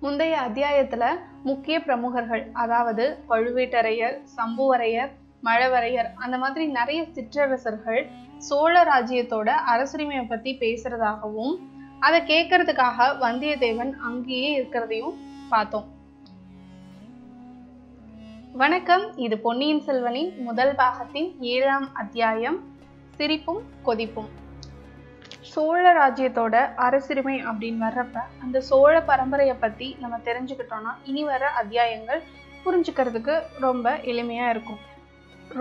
முந்தைய அத்தியாயத்துல முக்கிய பிரமுகர்கள் அதாவது பழுவேட்டரையர் சம்புவரையர் மழவரையர் அந்த மாதிரி நிறைய சிற்றரசர்கள் சோழ ராஜ்யத்தோட அரசுரிமையை பத்தி பேசுறதாகவும் அதை கேட்கறதுக்காக வந்தியத்தேவன் அங்கேயே இருக்கிறதையும் பார்த்தோம். வணக்கம் இது பொன்னியின் செல்வனின் முதல் பாகத்தின் ஏழாம் அத்தியாயம் சிரிப்பும் கொதிப்பும். சோழ ராஜ்யத்தோட அரசுரிமை அப்படின்னு வர்றப்ப அந்த சோழ பரம்பரையை பத்தி நம்ம தெரிஞ்சுக்கிட்டோம்னா இனி வர அத்தியாயங்கள் புரிஞ்சுக்கிறதுக்கு ரொம்ப எளிமையா இருக்கும்.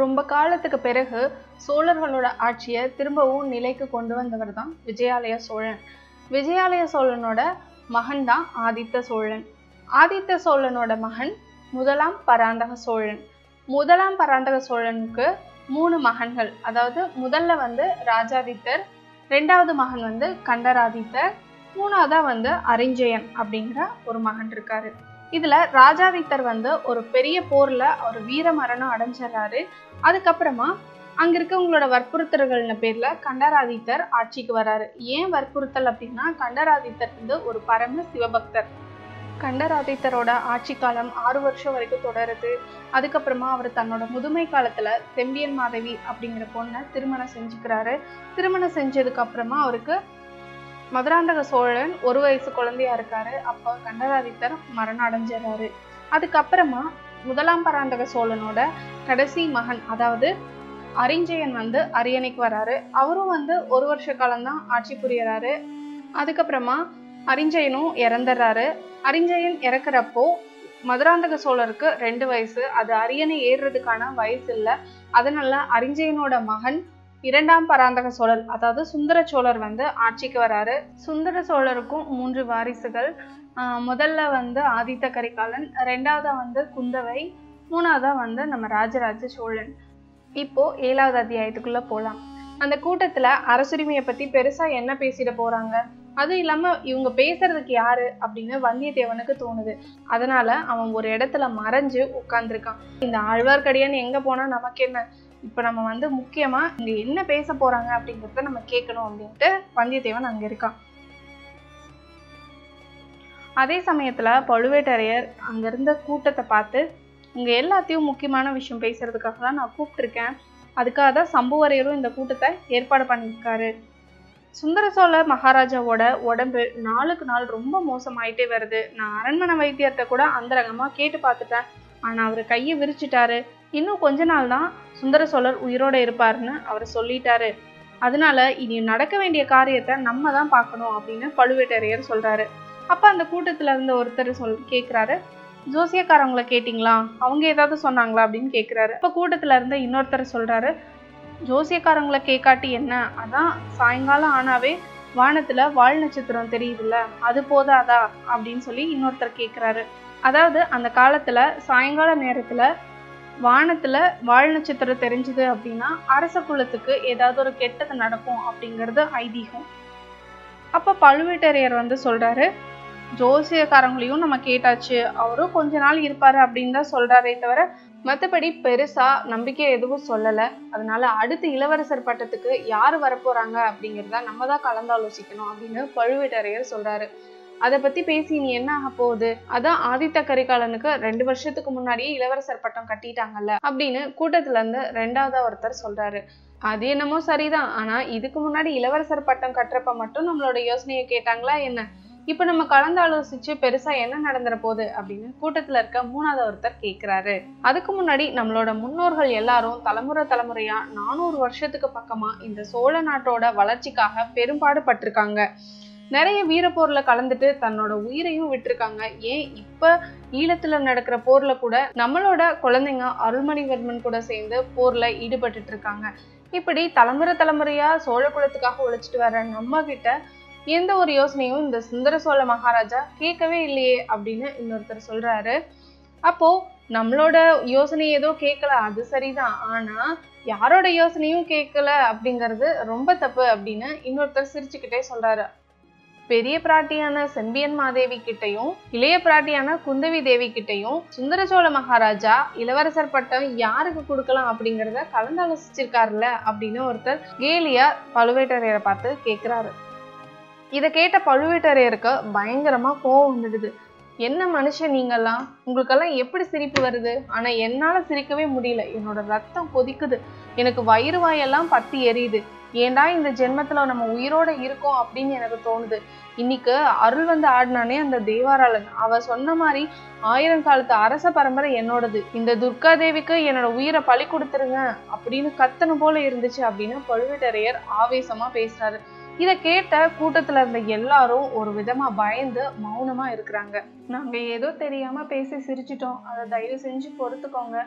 ரொம்ப காலத்துக்கு பிறகு சோழர்களோட ஆட்சியை திரும்பவும் நிலைக்கு கொண்டு வந்தவர் தான் விஜயாலய சோழன். விஜயாலய சோழனோட மகன் தான் ஆதித்த சோழன். ஆதித்த சோழனோட மகன் முதலாம் பராந்தக சோழன். முதலாம் பராந்தக சோழனுக்கு மூணு மகன்கள் அதாவது முதல்ல வந்து ராஜாதித்தர் ரெண்டாவது மகன் வந்து கண்டராதித்தர் மூணாவதா வந்து அரிஞ்சயன் அப்படிங்கிற ஒரு மகன் இருக்காரு. இதுல ராஜாதித்தர் வந்து ஒரு பெரிய போர்ல அவர் வீர மரணம் அடைஞ்சிடறாரு. அதுக்கப்புறமா அங்க இருக்கவங்களோட வற்புறுத்தல்கள்னு பேர்ல கண்டராதித்தர் ஆட்சிக்கு வராரு ஏன் வற்புறுத்தல் அப்படின்னா கண்டராதித்தர் வந்து ஒரு பரம சிவபக்தர். கண்டராதித்தரோட ஆட்சி காலம் ஆறு வருஷம் வரைக்கும் தொடருது. அதுக்கப்புறமா அவர் தன்னோட முதுமை காலத்தில் செம்பியன் மாதவி அப்படிங்கிற பொண்ணை திருமணம் செஞ்சுக்கிறாரு. திருமணம் செஞ்சதுக்கு அப்புறமா அவருக்கு மதுராந்தக சோழன் ஒரு வயசு குழந்தையா இருக்காரு. அப்போ கண்டராதித்தர் மரணம் அடைஞ்சிடறாரு. அதுக்கப்புறமா முதலாம் பராந்தக சோழனோட கடைசி மகன் அதாவது அரிஞ்சயன் வந்து அரியணைக்கு வராரு. அவரும் வந்து ஒரு வருஷ காலம்தான் ஆட்சி புரியறாரு. அதுக்கப்புறமா அரிஞ்சயனும் இறந்துடுறாரு அரிஞ்சயன் இறக்குறப்போ மதுராந்தக சோழருக்கு ரெண்டு வயசு. அது அரியணை ஏறுறதுக்கான வயசு இல்லை. அதனால அரிஞ்சயனோட மகன் இரண்டாம் பராந்தக சோழர் அதாவது சுந்தர சோழர் வந்து ஆட்சிக்கு வராரு. சுந்தர சோழருக்கும் மூன்று வாரிசுகள். முதல்ல வந்து ஆதித்த கரிகாலன் ரெண்டாவதா வந்து குந்தவை மூணாவதா வந்து நம்ம ராஜராஜ சோழன். இப்போ ஏழாவது அத்தியாயத்துக்குள்ள போலாம். அந்த கூட்டத்துல அரசுரிமையை பத்தி பெருசா என்ன பேசிட போறாங்க? அதுவும் இல்லாம இவங்க பேசுறதுக்கு யாரு அப்படின்னு வந்தியத்தேவனுக்கு தோணுது. அதனால அவன் ஒரு இடத்துல மறைஞ்சு உட்கார்ந்துருக்கான் இந்த ஆழ்வார்க்கடியான்னு எங்க போனா நமக்கு என்ன? இப்ப நம்ம வந்து முக்கியமா இங்க என்ன பேச போறாங்க அப்படிங்கறத நம்ம கேட்கணும் அப்படின்ட்டு வந்தியத்தேவன் அங்க இருக்கான். அதே சமயத்துல பழுவேட்டரையர் அங்க இருந்த கூட்டத்தை பார்த்து இங்க எல்லாத்தையும் முக்கியமான விஷயம் பேசுறதுக்காக தான் நான் கூப்பிட்டுருக்கேன். அதுக்காக தான் சம்புவரையரும் இந்த கூட்டத்தை ஏற்பாடு பண்ணியிருக்காரு. சுந்தர சோழ மகாராஜாவோட உடம்பு நாளுக்கு நாள் ரொம்ப மோசமாயிட்டே வருது. நான் அரண்மனை வைத்தியத்தை கூட அந்தரங்கமாக கேட்டு பார்த்துட்டேன். ஆனால் அவர் கையை விரிச்சிட்டாரு. இன்னும் கொஞ்ச நாள் தான் சுந்தர சோழர் உயிரோட இருப்பார்னு அவர் சொல்லிட்டாரு. அதனால இனி நடக்க வேண்டிய காரியத்தை நம்ம தான் பார்க்கணும் அப்படின்னு பழுவேட்டரையர் சொல்றாரு. அப்போ அந்த கூட்டத்தில் இருந்த ஒருத்தர் சொல் கேட்குறாரு ஜோசியக்காரவங்கள கேட்டிங்களா? அவங்க ஏதாவது சொன்னாங்களா அப்படின்னு கேட்குறாரு இப்போ கூட்டத்தில் இருந்த இன்னொருத்தர் சொல்கிறாரு ஜோசியக்காரங்களை கேட்காட்டி என்ன? அதான் சாயங்காலம் ஆனாவே வானத்துல வால் நட்சத்திரம் தெரியுதுல்ல அது போதாதா? அப்படின்னு சொல்லி இன்னொருத்தர் கேக்குறாரு. அதாவது அந்த காலத்துல சாயங்கால நேரத்துல வானத்துல வால் நட்சத்திரம் தெரிஞ்சுது அப்படின்னா அரச குலத்துக்கு ஏதாவது ஒரு கெட்டது நடக்கும் அப்படிங்கிறது ஐதீகம். அப்ப பழுவேட்டரையர் வந்து சொல்றாரு ஜோசியக்காரங்களையும் நம்ம கேட்டாச்சு அவரும் கொஞ்ச நாள் இருப்பாரு அப்படின்னு தான் சொல்றாரே தவிர மற்றபடி பெருசாக நம்பிக்கை எதுவும் சொல்லலை. அதனால அடுத்து இளவரசர் பட்டத்துக்கு யார் வரப்போகிறாங்க அப்படிங்கிறத நம்ம தான் கலந்தாலோசிக்கணும் அப்படின்னு பழுவேட்டரையர் சொல்கிறாரு அதை பத்தி பேசி நீ என்ன ஆக போகுது? அதான் ஆதித்த கரிகாலனுக்கு ரெண்டு வருஷத்துக்கு முன்னாடியே இளவரசர் பட்டம் கட்டிட்டாங்கல்ல அப்படின்னு கூட்டத்துல இருந்து ரெண்டாவதா ஒருத்தர் சொல்றாரு. அது என்னமோ சரிதான். ஆனா இதுக்கு முன்னாடி இளவரசர் பட்டம் கட்டுறப்ப மட்டும் நம்மளோட யோசனையை கேட்டாங்களா என்ன? இப்போ நம்ம கலந்து ஆலோசிச்சு பெருசா என்ன நடந்துற போகுது அப்படின்னு கூட்டத்துல இருக்க மூணாவது ஒருத்தர் கேட்கிறாரு அதுக்கு முன்னாடி நம்மளோட முன்னோர்கள் எல்லாரும் தலைமுறை தலைமுறையா நானூறு வருஷத்துக்கு பக்கமா இந்த சோழ நாட்டோட வளர்ச்சிக்காக பெரும்பாடு பட்டிருக்காங்க நிறைய வீரப்போர்ல கலந்துட்டு தன்னோட உயிரையும் விட்டுருக்காங்க. ஏன் இப்ப ஈழத்துல நடக்கிற போர்ல கூட நம்மளோட குழந்தைங்க அருள்மணிவர்மன் கூட சேர்ந்து போர்ல ஈடுபட்டு இருக்காங்க. இப்படி தலைமுறை தலைமுறையா சோழ குலத்துக்காக உழைச்சிட்டு வர நம்ம கிட்ட எந்த ஒரு யோசனையும் இந்த சுந்தர சோழ மகாராஜா கேட்கவே இல்லையே அப்படின்னு இன்னொருத்தர் சொல்றாரு. அப்போ நம்மளோட யோசனை ஏதோ கேட்கல அது சரிதான். ஆனா யாரோட யோசனையும் கேட்கல அப்படிங்கிறது ரொம்ப தப்பு அப்படின்னு இன்னொருத்தர் சிரிச்சுக்கிட்டே சொல்றாரு. பெரிய பிராட்டியான செம்பியன் மாதேவி கிட்டையும் இளைய பிராட்டியான குந்தவி தேவி கிட்டையும் சுந்தர சோழ மகாராஜா இளவரசர் பட்டம் யாருக்கு கொடுக்கலாம் அப்படிங்கிறத கலந்தாலோசிச்சிருக்காருல்ல அப்படின்னு ஒருத்தர் கேலியா பழுவேட்டரையரை பார்த்து கேட்கிறாரு இதை கேட்ட பழுவேட்டரையருக்கு பயங்கரமாக கோவம் வந்துடுது. என்ன மனுஷன் நீங்கெல்லாம் உங்களுக்கெல்லாம் எப்படி சிரிப்பு வருது? ஆனால் என்னால் சிரிக்கவே முடியல. என்னோட ரத்தம் கொதிக்குது. எனக்கு வயிறு வாயெல்லாம் பத்தி எரியுது. ஏன்டா இந்த ஜென்மத்தில் நம்ம உயிரோட இருக்கோம்? அப்படின்னு எனக்கு தோணுது. இன்னைக்கு அருள் வந்து ஆடினானே அந்த தேவாராளன். அவ சொன்ன மாதிரி ஆயிரம் காலத்து அரச பரம்பரை என்னோடது. இந்த துர்கா தேவிக்கு என்னோட உயிரை பழி கொடுத்துருங்க அப்படின்னு கத்தன போல இருந்துச்சு அப்படின்னு பழுவேட்டரையர் ஆவேசமா பேசுறாரு. இதை கேட்ட கூட்டத்துல இருந்த எல்லாரும் ஒரு விதமா பயந்து மௌனமா இருக்கிறாங்க. நாங்க ஏதோ தெரியாம பேசி சிரிச்சிட்டோம். அதை தயவு செஞ்சு பொறுத்துக்கோங்க.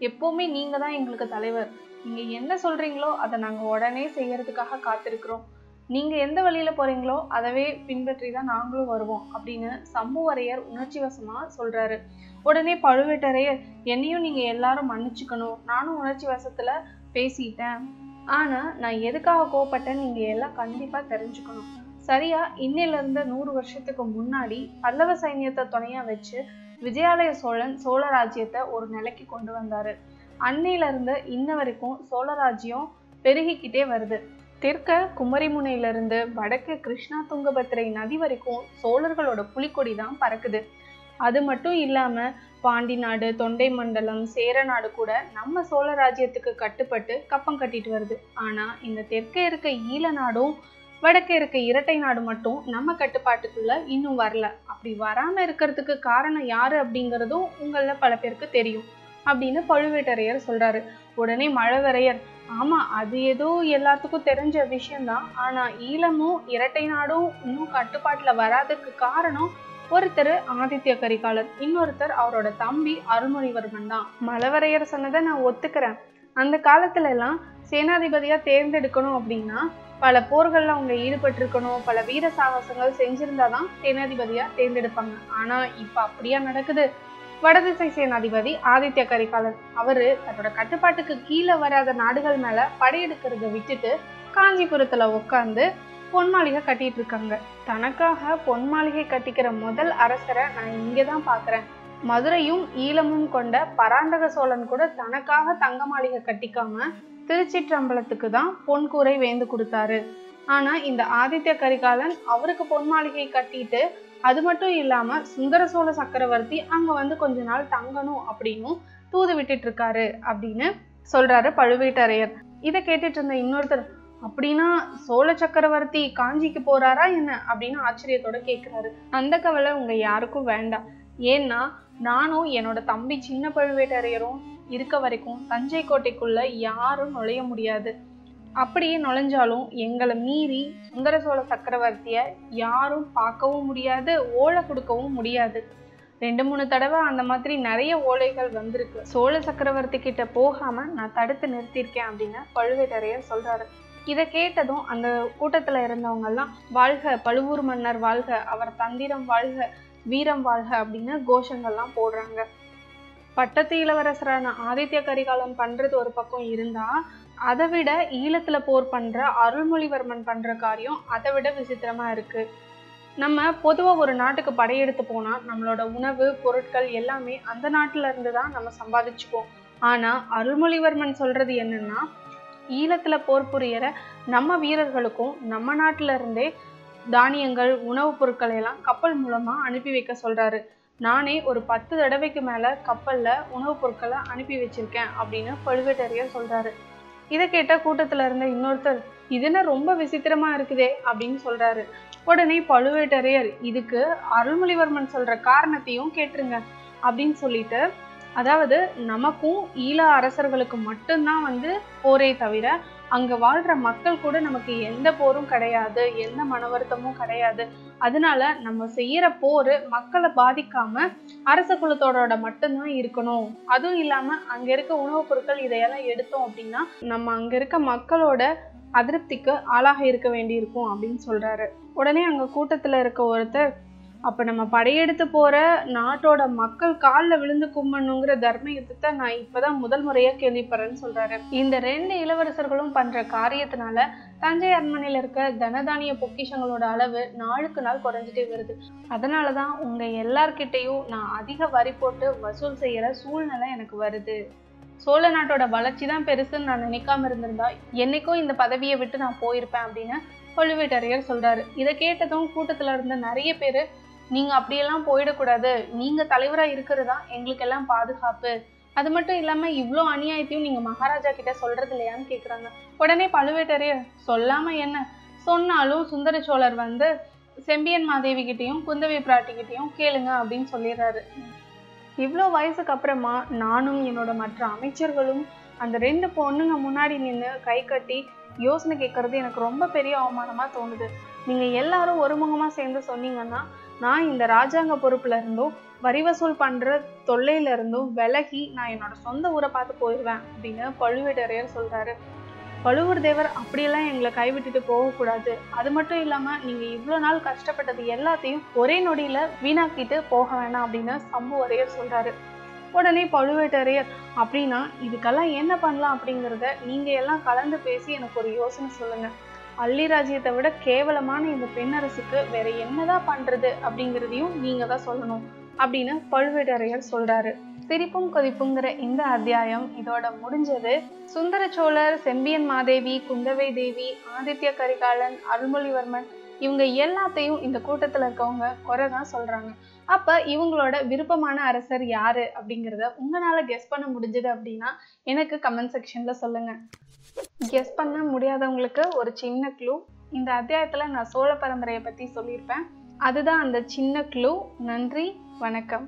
எப்பவுமே நீங்க தான் எங்களுக்கு தலைவர். நீங்க என்ன சொல்றீங்களோ அதை நாங்க உடனே செய்யறதுக்காக காத்திருக்கிறோம். நீங்க எந்த வழியில போறீங்களோ அதவே பின்பற்றி தான் நாங்களும் வருவோம் அப்படின்னு சம்புவரையர் உணர்ச்சி வசமா சொல்றாரு. உடனே பழுவேட்டரையர் என்னையும் நீங்க எல்லாரும் மன்னிச்சுக்கணும். நானும் உணர்ச்சி வசத்துல பேசிட்டேன். ஆனால் நான் எதுக்காக கோவப்பட்டேன்னு நீங்கள் எல்லாம் கண்டிப்பாக தெரிஞ்சுக்கணும். சரியா? இன்னிலிருந்து நூறு வருஷத்துக்கு முன்னாடி பல்லவ சைன்யத்தை துணையாக வச்சு விஜயாலய சோழன் சோழ ராஜ்யத்தை ஒரு நிலைக்கு கொண்டு வந்தார். அன்னையிலிருந்து இன்ன வரைக்கும் சோழ ராஜ்யம் பெருகிக்கிட்டே வருது. தெற்க குமரிமுனையிலிருந்து வடக்கு கிருஷ்ணா துங்கபத்திரை நதி வரைக்கும் சோழர்களோட புலிக்கொடி தான் பறக்குது. அது மட்டும் இல்லாமல் பாண்டி நாடு தொண்டை மண்டலம் சேர நாடு கூட நம்ம சோழ ராஜ்யத்துக்கு கட்டுப்பட்டு கப்பம் கட்டிட்டு வருது. ஆனா இந்த தெற்கே இருக்க ஈழ நாடும் வடக்கே இருக்க இரட்டை நாடு மட்டும் நம்ம கட்டுப்பாட்டுக்குள்ள இன்னும் வரல. அப்படி வராம இருக்கிறதுக்கு காரணம் யாரு அப்படிங்கிறதும் உங்களில் பல பேருக்கு தெரியும் அப்படின்னு பழுவேட்டரையர் சொல்றாரு. உடனே மழவரையர் ஆமா அது ஏதோ எல்லாத்துக்கும் தெரிஞ்ச விஷயம்தான். ஆனா ஈழமும் இரட்டை நாடும் இன்னும் கட்டுப்பாட்டுல வராததுக்கு காரணம் ஒருத்தர் ஆதித்ய கரிகாலர் இன்னொருத்தர் அவரோட தம்பி அருள்மொழிவர்மன் தான். மலவரையர் சொன்னதை நான் ஒத்துக்கிறேன். அந்த காலத்துல எல்லாம் சேனாதிபதியா தேர்ந்தெடுக்கணும் அப்படின்னா பல போர்கள்ல அவங்க ஈடுபட்டிருக்கணும் பல வீர சாகசங்கள் செஞ்சிருந்தாதான் சேனாதிபதியா தேர்ந்தெடுப்பாங்க. ஆனா இப்ப அப்படியா நடக்குது? வடதிசை சேனாதிபதி ஆதித்ய கரிகாலர். அவரு தன்னோட கட்டுப்பாட்டுக்கு கீழே வராத நாடுகள் மேல படையெடுக்கிறத விட்டுட்டு காஞ்சிபுரத்துல உட்காந்து பொன் மாளிகை கட்டிட்டு இருக்காங்க தனக்காக பொன் மாளிகை கட்டிக்கிற முதல் அரசரை நான் இங்கே தான் பார்க்குறேன். மதுரையும் ஈழமும் கொண்ட பராந்தக சோழன் கூட தனக்காக தங்க மாளிகை கட்டிக்காம திருச்சிற்றம்பலத்துக்கு தான் பொன் கூரை வேந்து கொடுத்தாரு. ஆனா இந்த ஆதித்ய கரிகாலன் அவருக்கு பொன் மாளிகை கட்டிட்டு அது மட்டும் இல்லாம சுந்தர சோழ சக்கரவர்த்தி அங்க வந்து கொஞ்ச நாள் தங்கணும் அப்படின்னும் தூது விட்டுட்டு இருக்காரு அப்படின்னு சொல்றாரு பழுவேட்டரையர். இதை கேட்டுட்டு இருந்த இன்னொருத்தர் அப்படின்னா சோழ சக்கரவர்த்தி காஞ்சிக்கு போறாரா என்ன அப்படின்னு ஆச்சரியத்தோட கேட்கிறாரு அந்த கவலை உங்க யாருக்கும் வேண்டாம். ஏன்னா நானும் என்னோட தம்பி சின்ன பழுவேட்டரையரும் இருக்க வரைக்கும் தஞ்சை கோட்டைக்குள்ள யாரும் நுழைய முடியாது. அப்படியே நுழைஞ்சாலும் எங்களை மீறி சுந்தர சோழ சக்கரவர்த்திய யாரும் பார்க்கவும் முடியாது ஓலை கொடுக்கவும் முடியாது. ரெண்டு மூணு தடவை அந்த மாதிரி நிறைய ஓலைகள் வந்திருக்கு. சோழ சக்கரவர்த்தி கிட்ட போகாம நான் தடுத்து நிறுத்தியிருக்கேன் அப்படின்னு பழுவேட்டரையர் சொல்றாரு. இதை கேட்டதும் அந்த கூட்டத்தில் இருந்தவங்கெல்லாம் வாழ்க பழுவூர் மன்னர் வாழ்க அவர் தந்திரம் வாழ்க வீரம் வாழ்க அப்படின்னு கோஷங்கள்லாம் போடுறாங்க. பட்டத்து இளவரசரான ஆதித்ய கரிகாலன் பண்றது ஒரு பக்கம் இருந்தா அதை விட ஈழத்துல போர் பண்ற அருள்மொழிவர்மன் பண்ற காரியம் அதை விட விசித்திரமா இருக்கு. நம்ம பொதுவாக ஒரு நாட்டுக்கு படையெடுத்து போனால் நம்மளோட உணவு பொருட்கள் எல்லாமே அந்த நாட்டுல இருந்து தான் நம்ம சம்பாதிச்சுப்போம். ஆனால் அருள்மொழிவர்மன் சொல்றது என்னன்னா ஈழத்தில் போர் புரியற நம்ம வீரர்களுக்கும் நம்ம நாட்டில இருந்தே தானியங்கள் உணவுப் பொருட்களை எல்லாம் கப்பல் மூலமாக அனுப்பி வைக்க சொல்கிறாரு நானே ஒரு பத்து தடவைக்கு மேலே கப்பலில் உணவுப் பொருட்களை அனுப்பி வச்சிருக்கேன் அப்படின்னு பழுவேட்டரையர் சொல்கிறாரு இதை கேட்ட கூட்டத்தில் இருந்த இன்னொருத்தர் இதுன்னு ரொம்ப விசித்திரமா இருக்குதே அப்படின்னு சொல்றாரு. உடனே பழுவேட்டரையர் இதுக்கு அருள்மொழிவர்மன் சொல்ற காரணத்தையும் கேட்டுருங்க அப்படின்னு சொல்லிட்டு அதாவது நமக்கும் ஈழ அரசர்களுக்கு மட்டும்தான் வந்து போரே தவிர அங்க வாழ்ற மக்கள் கூட நமக்கு எந்த போரும் கிடையாது எந்த மன வருத்தமும் கிடையாது. அதனால நம்ம செய்யற போர் மக்களை பாதிக்காம அரச குலத்தோட மட்டும்தான் இருக்கணும். அதுவும் இல்லாம அங்க இருக்க உணவுப் பொருட்கள் இதையெல்லாம் எடுத்தோம் அப்படின்னா நம்ம அங்க இருக்க மக்களோட அதிருப்திக்கு ஆளாக இருக்க வேண்டியிருக்கும் அப்படின்னு சொல்றாரு. உடனே அங்க கூட்டத்துல இருக்க ஒருத்தர் அப்போ நம்ம படையெடுத்து போகிற நாட்டோட மக்கள் காலில் விழுந்து கும்பணுங்கிற தர்ம யுத்தத்தை நான் இப்பதான் முதல் முறையாக கேள்விப்படுறேன்னு சொல்கிறாரு இந்த ரெண்டு இளவரசர்களும் பண்ணுற காரியத்தினால தஞ்சை அரண்மனையில் இருக்க தனதானிய பொக்கிஷங்களோட அளவு நாளுக்கு நாள் குறைஞ்சிட்டே வருது. அதனாலதான் உங்கள் எல்லார்கிட்டையும் நான் அதிக வரி போட்டு வசூல் செய்கிற சூழ்நிலை எனக்கு வருது. சோழ நாட்டோட வளர்ச்சி தான் பெருசுன்னு நான் நினைக்காம இருந்திருந்தா என்னைக்கும் இந்த பதவியை விட்டு நான் போயிருப்பேன் அப்படின்னு பழுவேட்டரையர் சொல்றாரு. இதை கேட்டதும் கூட்டத்தில் இருந்த நிறைய பேர் நீங்க அப்படியெல்லாம் போயிடக்கூடாது. நீங்க தலைவரா இருக்கிறது தான் எங்களுக்கெல்லாம் பாதுகாப்பு. அது மட்டும் இல்லாம இவ்வளோ அநியாயத்தையும் நீங்க மகாராஜா கிட்ட சொல்றது இல்லையான்னு கேக்குறாங்க. உடனே பழுவேட்டரையர் சொல்லாம என்ன? சொன்னாலும் சுந்தர சோழர் வந்து செம்பியன் மாதேவி கிட்டயும் குந்தவை பிராட்டி கிட்டயும் கேளுங்க அப்படின்னு சொல்லிடுறாரு. இவ்வளோ வயசுக்கு அப்புறமா நானும் என்னோட மற்ற அமைச்சர்களும் அந்த ரெண்டு பொண்ணுங்க முன்னாடி நின்று கை கட்டி யோசனை கேட்கறது எனக்கு ரொம்ப பெரிய அவமானமா தோணுது. நீங்க எல்லாரும் ஒருமுகமாக சேர்ந்து சொன்னீங்கன்னா நான் இந்த ராஜாங்க பொறுப்புல இருந்தும் வரி வசூல் பண்ற தொல்லையில இருந்தும் விலகி நான் என்னோட சொந்த ஊரை பார்த்து போயிடுவேன் அப்படின்னு பழுவேட்டரையர் சொல்றாரு. பழுவூர் தேவர் அப்படியெல்லாம் எங்களை கைவிட்டுட்டு போகக்கூடாது அது மட்டும் இல்லாம நீங்க இவ்வளோ நாள் கஷ்டப்பட்டது எல்லாத்தையும் ஒரே நொடியில வீணாக்கிட்டு போக வேணாம் அப்படின்னு சம்புவரையர் சொல்றாரு. உடனே பழுவேட்டரையர் அப்படின்னா இதுக்கெல்லாம் என்ன பண்ணலாம்? அப்படிங்கிறத நீங்க எல்லாம் கலந்து பேசி எனக்கு ஒரு யோசனை சொல்லுங்க. அள்ளிராஜ்யத்தை விட கேவலமான இந்த பெண்ணரசுக்கு வேற என்னதான் பண்றது அப்படிங்கிறதையும் நீங்க தான் சொல்லணும் அப்படின்னு பழுவேட்டரையர் சொல்றாரு. சிரிப்பும் கொதிப்புங்கிற இந்த அத்தியாயம் இதோட முடிஞ்சது. சுந்தர சோழர் செம்பியன் மாதேவி குந்தவை தேவி ஆதித்ய கரிகாலன் அருள்மொழிவர்மன் இவங்க எல்லாத்தையும் இந்த கூட்டத்துல இருக்கவங்க குறை தான் சொல்றாங்க. அப்ப இவங்களோட விருப்பமான அரசர் யாரு அப்படிங்கிறத உங்களால கெஸ் பண்ண முடிஞ்சது அப்படின்னா எனக்கு கமெண்ட் செக்ஷன்ல சொல்லுங்க. கெஸ் பண்ண முடியாதவங்களுக்கு ஒரு சின்ன க்ளூ இந்த அத்தியாயத்தில் நான் சோழ பரம்பரையை பற்றி சொல்லியிருப்பேன். அதுதான் அந்த சின்ன க்ளூ நன்றி வணக்கம்.